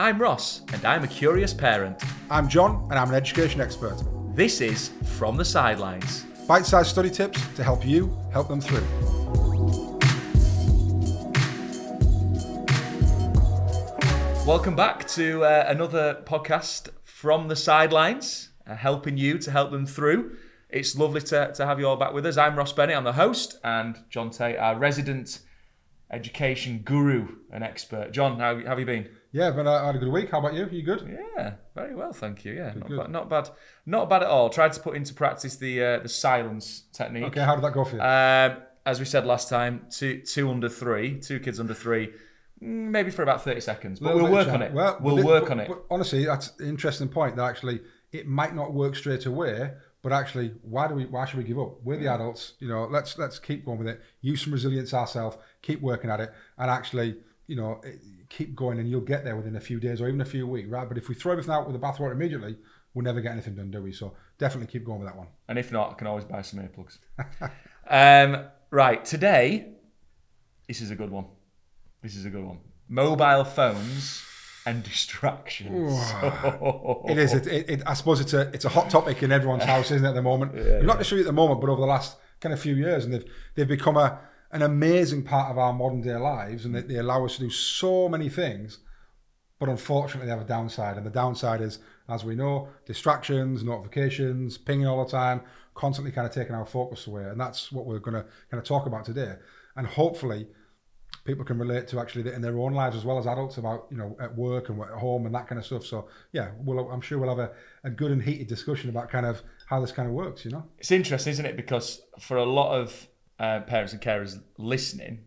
I'm Ross, and I'm a curious parent. I'm John, and I'm an education expert. This is From the Sidelines. Bite sized study tips to help you help them through. Welcome back to uh, another podcast from the sidelines, uh, helping you to help them through. It's lovely to, to have you all back with us. I'm Ross Bennett, I'm the host, and John Tate, our resident education guru and expert. John, how, how have you been? Yeah, but I had a good week. How about you? You good? Yeah, very well, thank you. Yeah, not bad, not bad, not bad at all. Tried to put into practice the uh, the silence technique. Okay, how did that go for you? Um, as we said last time, two two under three, two kids under three, mm, maybe for about thirty seconds. But we'll work on it. Well, we'll work but- on it. But honestly, that's an interesting point. That actually, it might not work straight away. But actually, why do we? Why should we give up? We're the adults. You know, let's let's keep going with it. Use some resilience ourselves. Keep working at it, and actually, you know, it- keep going, and you'll get there within a few days or even a few weeks, right? But if we throw everything out with the bathwater immediately, we'll never get anything done, do we? So definitely keep going with that one. And if not, I can always buy some earplugs. um, right, today, this is a good one. This is a good one. Mobile phones and distractions. It is. It, it, I suppose it's a it's a hot topic in everyone's house, isn't it? At the moment, not necessarily at the moment, but over the last kind of few years, and they've they've become a an amazing part of our modern day lives, and they, they allow us to do so many things. But unfortunately, they have a downside, and the downside is, as we know, distractions, notifications, pinging all the time, constantly kind of taking our focus away, and that's what we're going to kind of talk about today. And hopefully, people can relate to actually in their own lives as well as adults about you know at work and at home and that kind of stuff. So yeah, we'll, I'm sure we'll have a, a good and heated discussion about kind of how this kind of works. You know, It's interesting, isn't it? Because for a lot of uh, parents and carers listening,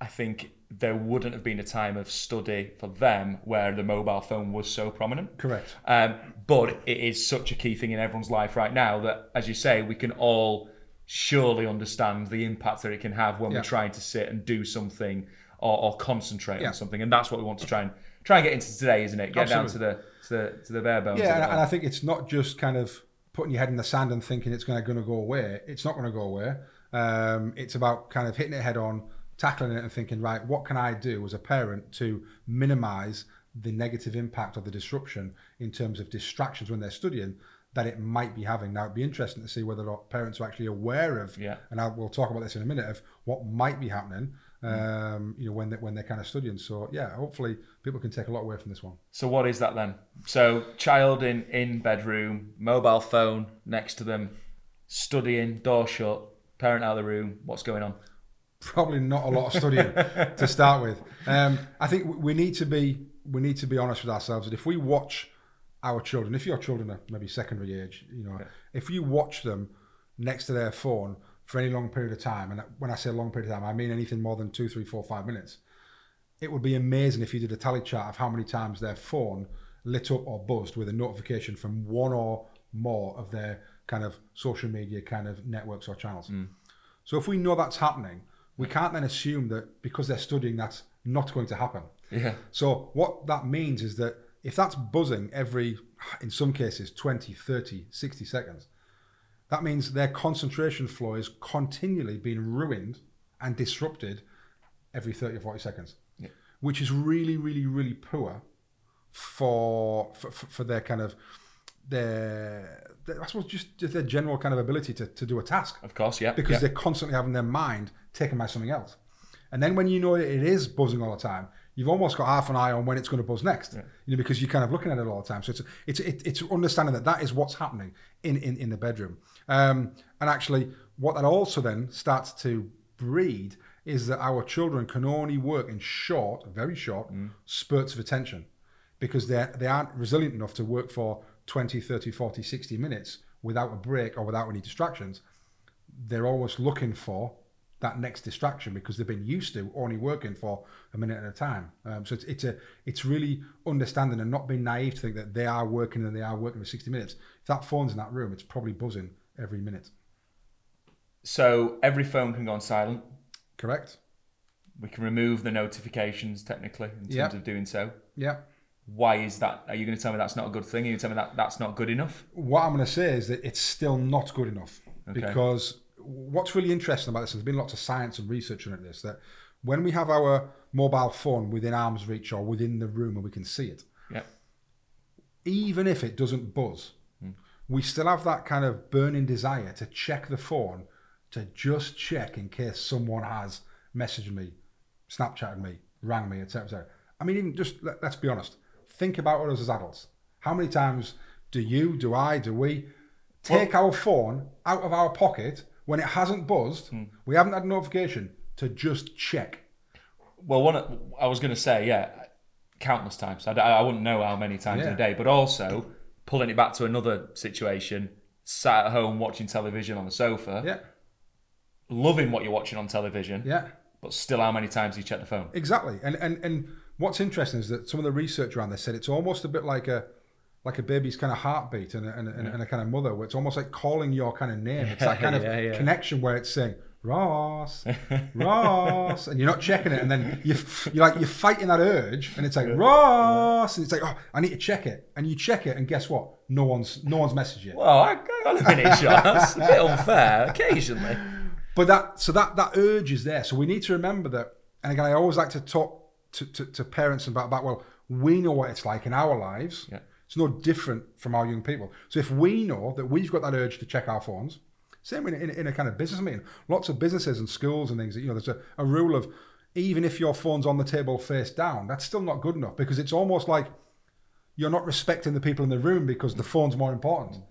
I think there wouldn't have been a time of study for them where the mobile phone was so prominent. correct. Um, but it is such a key thing in everyone's life right now that, as you say, we can all surely understand the impact that it can have when Yeah. we're trying to sit and do something or, or concentrate Yeah. on something. And that's what we want to try and try and get into today, isn't it? Get down to the to the, to the bare bones. Yeah, and, and. I think it's not just kind of putting your head in the sand and thinking it's going to, going to go away. It's not going to go away. Um, it's about kind of hitting it head on, tackling it, and thinking, right, what can I do as a parent to minimise the negative impact of the disruption in terms of distractions when they're studying that it might be having. Now, it'd be interesting to see whether or not parents are actually aware of, Yeah. and I, we'll talk about this in a minute, of what might be happening, um, you know, when, they, when they're kind of studying. So, yeah, hopefully people can take a lot away from this one. So what is that then? So child in in bedroom, mobile phone next to them, studying, door shut, parent out of the room. What's going on? probably not a lot of studying to start with. Um, I think we need to be we need to be honest with ourselves that if we watch our children, if your children are maybe secondary age, you know, if you watch them next to their phone for any long period of time, and when I say long period of time, I mean anything more than two, three, four, five minutes, it would be amazing if you did a tally chart of how many times their phone lit up or buzzed with a notification from one or more of their kind of social media kind of networks or channels. Mm. So if we know that's happening, we can't then assume that because they're studying that's not going to happen. Yeah. So what that means is that if that's buzzing every, in some cases, 20, 30, 60 seconds, that means their concentration flow is continually being ruined and disrupted every 30 or 40 seconds, which is really, really, really poor for, for, for their kind of, their, their, I suppose just, just their general kind of ability to, to do a task Of course, yeah. because yeah. they're constantly having their mind taken by something else. And then when you know it is buzzing all the time, you've almost got half an eye on when it's going to buzz next. You know, because you're kind of looking at it all the time. So it's it's it, it's understanding that that is what's happening in in, in the bedroom. Um, and actually, what that also then starts to breed is that our children can only work in short, very short spurts of attention because they they aren't resilient enough to work for 20, 30, 40, 60 minutes without a break or without any distractions they're always looking for that next distraction because they've been used to only working for a minute at a time. Um, so it's it's a it's really understanding and not being naive to think that they are working and they are working for sixty minutes. If that phone's in that room, it's probably buzzing every minute. So every phone can go on silent. Correct? We can remove the notifications technically in terms Yeah. of doing so. Yeah. Why is that? Are you going to tell me that's not a good thing? Are you going to tell me that that's not good enough? What I'm going to say is that it's still not good enough Okay. because what's really interesting about this, and there's been lots of science and research on this, that when we have our mobile phone within arm's reach or within the room and we can see it, Yeah. even if it doesn't buzz, hmm. we still have that kind of burning desire to check the phone to just check in case someone has messaged me, Snapchatted me, rang me, etc. etc. I mean, even just let, let's be honest. Think about us as adults. How many times do you, do I, do we take our phone out of our pocket when it hasn't buzzed, hmm. we haven't had a notification to just check? Well, one of- I was going to say, yeah, countless times. I, I wouldn't know how many times in a day, but also pulling it back to another situation, sat at home watching television on the sofa, Yeah, loving what you're watching on television, yeah. but still how many times do you check the phone? Exactly, and and and what's interesting is that some of the research around this said it's almost a bit like a like a baby's kind of heartbeat and a, and, a, and a kind of mother, where it's almost like calling your kind of name. It's that kind of Yeah, yeah. connection where it's saying Ross, Ross, and you're not checking it, and then you you're like you're fighting that urge, and it's like Ross, and it's like oh, I need to check it, and you check it, and guess what? No one's no one's messaged you. Well, I got a minute, John. That's a bit unfair occasionally. But that so that that urge is there. So we need to remember that. And again, I always like to talk to, to, to parents about about well, we know what it's like in our lives. Yeah. It's no different from our young people. So if we know that we've got that urge to check our phones, same in, in, in a kind of business meeting, lots of businesses and schools and things. You know, there's a, a rule of even if your phone's on the table face down, that's still not good enough because it's almost like you're not respecting the people in the room because the phone's more important.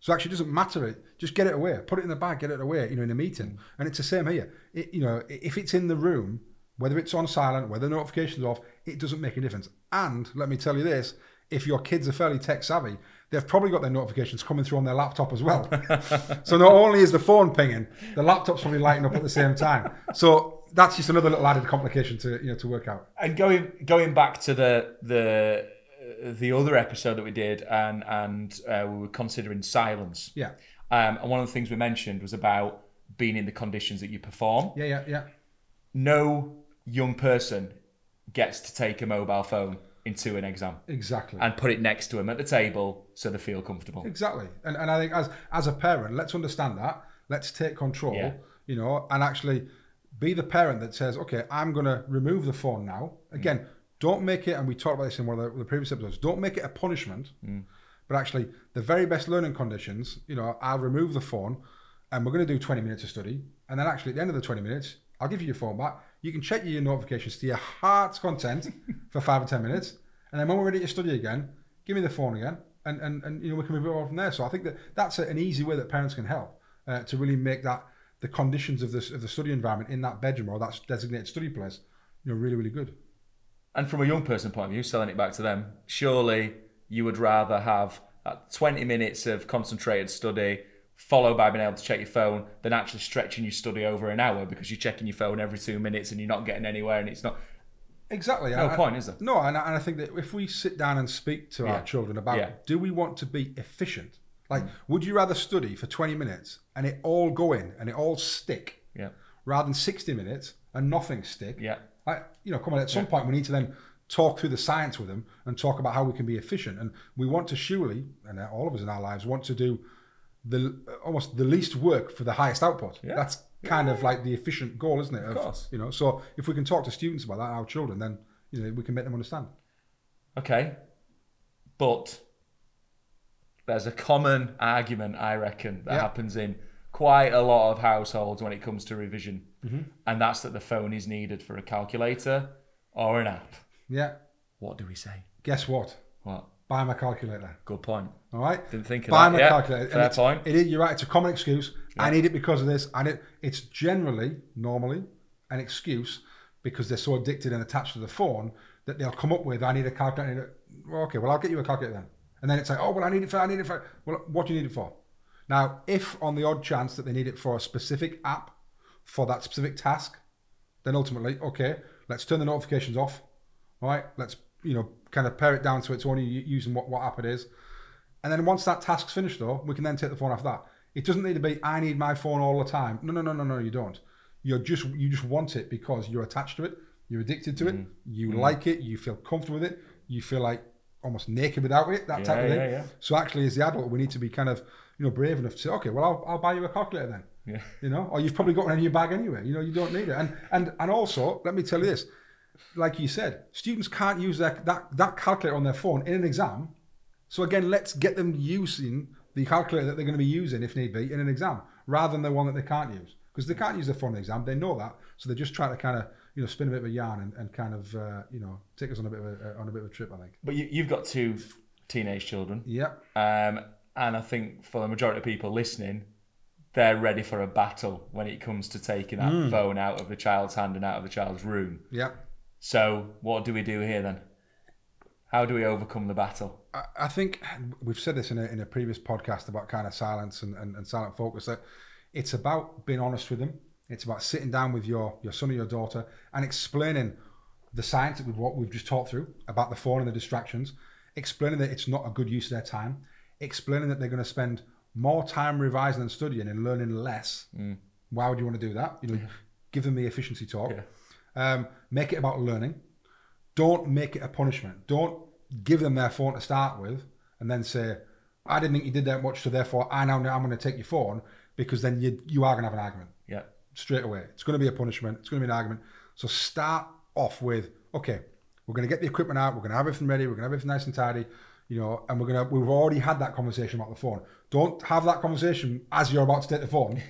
So actually, it doesn't matter. It just get it away, put it in the bag, get it away. You know, in a meeting, and it's the same here. It, you know, if it's in the room, whether it's on silent, whether the notifications off, it doesn't make a difference. And let me tell you this: if your kids are fairly tech savvy, they've probably got their notifications coming through on their laptop as well. so not only is the phone pinging, the laptop's probably lighting up at the same time. So that's just another little added complication to you know to work out. And going going back to the the uh, the other episode that we did, and and uh, we were considering silence. Yeah, Um, and one of the things we mentioned was about being in the conditions that you perform. yeah, yeah, yeah. No young person gets to take a mobile phone into an exam Exactly. and put it next to them at the table so they feel comfortable. Exactly, and and I think as as a parent, let's understand that. Let's take control, Yeah. you know, and actually be the parent that says, okay, I'm going to remove the phone now. Mm. Again, don't make it, and we talked about this in one of the, the previous episodes. Don't make it a punishment, mm. but actually the very best learning conditions. You know, I'll remove the phone, and we're going to do 20 minutes of study, and then actually at the end of the 20 minutes, I'll give you your phone back. You can check your notifications to your heart's content for five or 10 minutes, and then when we're ready to study again, give me the phone again, and and, and you know we can move it on from there. So I think that that's an easy way that parents can help uh, to really make that the conditions of this of the study environment in that bedroom or that designated study place, you know, really really good. And from a young person point of view, selling it back to them, surely you would rather have that 20 minutes of concentrated study followed by being able to check your phone than actually stretching your study over an hour because you're checking your phone every two minutes and you're not getting anywhere and it's not. Exactly. No I- point, is there? No, and I, and I think that if we sit down and speak to Yeah. our children about Yeah. do we want to be efficient? Like, mm. would you rather study for 20 minutes and it all go in and it all stick Yeah. rather than 60 minutes and nothing stick? Yeah. I, you know, come on, at some point we need to then talk through the science with them and talk about how we can be efficient. And we want to surely, and all of us in our lives want to do the almost the least work for the highest output. Yeah. That's kind of like the efficient goal, isn't it? Of, course. You know, so if we can talk to students about that, our children, then you know we can make them understand. Okay. But there's a common argument, I reckon, that Yeah. happens in quite a lot of households when it comes to revision. Mm-hmm. And that's that the phone is needed for a calculator or an app. Yeah. What do we say? Guess what? What? Buy my calculator. Good point. All right. Didn't think of Buy that. my Yeah, calculator. Fair it's- point. It is. You're right. It's a common excuse. I need it because of this. And it, it's generally, normally, an excuse because they're so addicted and attached to the phone that they'll come up with, "I need a calculator." Need a- well, okay, well, I'll get you a calculator then. And then it's like, "Oh, well, I need it for. I need it for." Well, what do you need it for? Now, if on the odd chance that they need it for a specific app for that specific task, then ultimately, okay, let's turn the notifications off. All right, let's you know kind of pare it down so it's only using what, what app it is. And then once that task's finished, though, we can then take the phone off that. It doesn't need to be I need my phone all the time. No, no, no, no, no. You don't. You're just you just want it because you're attached to it. You're addicted to it. Mm. You mm. like it. You feel comfortable with it. You feel like almost naked without it. That type of thing. yeah, yeah. So actually, as the adult, we need to be kind of you know brave enough to say, okay, well, I'll, I'll buy you a calculator then. Yeah. You know, or you've probably got one in your bag anyway. You know, you don't need it. And and and also, let me tell you this: like you said, students can't use their, that that calculator on their phone in an exam. So again, let's get them using the calculator that they're going to be using, if need be, in an exam, rather than the one that they can't use. Because they can't use their phone in the exam, they know that, so they're just trying to kind of you know spin a bit of a yarn and, and kind of uh, you know take us on a bit of a, on a bit of a trip. I think. But you, you've got two teenage children. Yep. Um, and I think for the majority of people listening, they're ready for a battle when it comes to taking that Hmm. phone out of the child's hand and out of the child's room. Yep. So, what do we do here then? How do we overcome the battle? I, I think we've said this in a, in a previous podcast about kind of silence and, and, and silent focus that it's about being honest with them. It's about sitting down with your, your son or your daughter and explaining the science of what we've just talked through about the phone and the distractions, explaining that it's not a good use of their time, explaining that they're going to spend more time revising and studying and learning less. Mm. Why would you want to do that? You know, give them the efficiency talk. Yeah. Um, make it about learning. Don't make it a punishment. Don't give them their phone to start with and then say, I didn't think you did that much, so therefore I now know I'm going to take your phone because then you you are going to have an argument Yeah. straight away. It's going to be a punishment. It's going to be an argument. So start off with, okay, we're going to get the equipment out. We're going to have everything ready. We're going to have everything nice and tidy, you know, and we're to, we've already had that conversation about the phone. Don't have that conversation as you're about to take the phone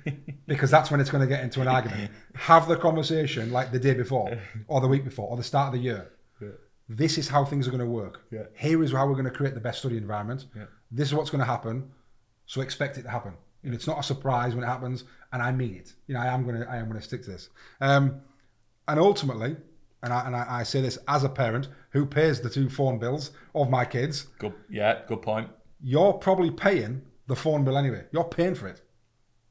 because that's when it's going to get into an argument. Have the conversation like the day before or the week before or the start of the year. This is how things are going to work. Yeah. Here is how we're going to create the best study environment. Yeah. This is what's going to happen. So expect it to happen. You know, it's not a surprise when it happens, and I mean it. You know, I am to I am going to stick to this. Um, and ultimately, and I, and I, I say this as a parent who pays the two phone bills of my kids, Good. Yeah. Good point. you're probably paying the phone bill anyway. You're paying for it.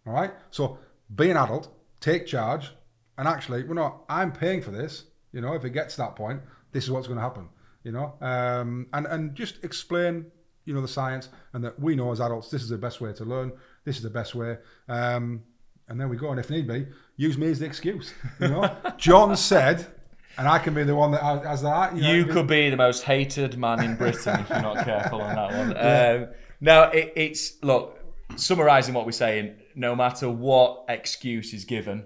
All right. So be an adult, take charge, and actually, we're not. I'm paying for this. You know, if it gets to that point, this is what's going to happen. You know, um, and and just explain, you know, the science and that we know as adults this is the best way to learn. This is the best way. Um, and there we go. And if need be, use me as the excuse. You know, John said, and I can be the one that has that. You, know, You I mean? could be the most hated man in Britain if you're not careful on that one. Um, no, it, it's look. Summarising what we're saying, no matter what excuse is given,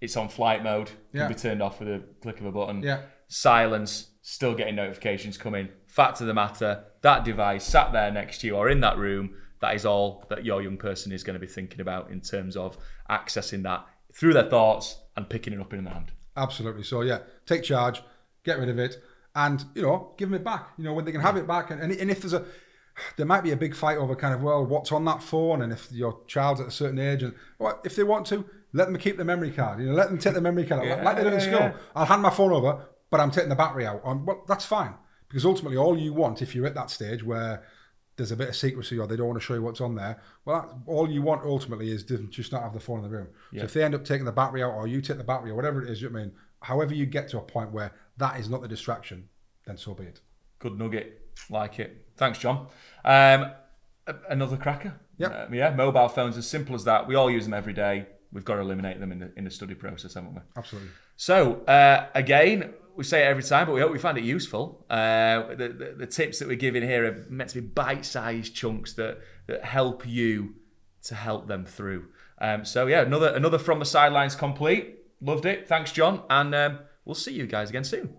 it's on flight mode. Can Yeah. be turned off with a click of a button. Yeah. Silence. Still getting notifications coming. Fact of the matter, that device sat there next to you or in that room. That is all that your young person is going to be thinking about in terms of accessing that through their thoughts and picking it up in their hand. Absolutely. So yeah, take charge, get rid of it, and you know, give them it back. You know, when they can have it back, and, and, if there's a, there might be a big fight over kind of well, what's on that phone, and if your child's at a certain age, and well, if they want to, let them keep the memory card. You know, let them take the memory card, out, Yeah, like they do in school. yeah. I'll hand my phone over, but I'm taking the battery out. On well, that's fine because ultimately, all you want if you're at that stage where there's a bit of secrecy or they don't want to show you what's on there. Well, that, all you want ultimately is to just not have the phone in the room. Yeah. So if they end up taking the battery out or you take the battery or whatever it is, you know I mean, however you get to a point where that is not the distraction, then so be it. Good nugget. Like it. Thanks, John. Um, another cracker. Yep. Uh, yeah, mobile phones, as simple as that. We all use them every day. We've got to eliminate them in the, in the study process, haven't we? Absolutely. So, uh, again, we say it every time, but we hope we find it useful. Uh, the, the, the tips that we're giving here are meant to be bite sized chunks that, that help you to help them through. Um, so, yeah, another, another From the Sidelines complete. Loved it. Thanks, John. And um, we'll see you guys again soon.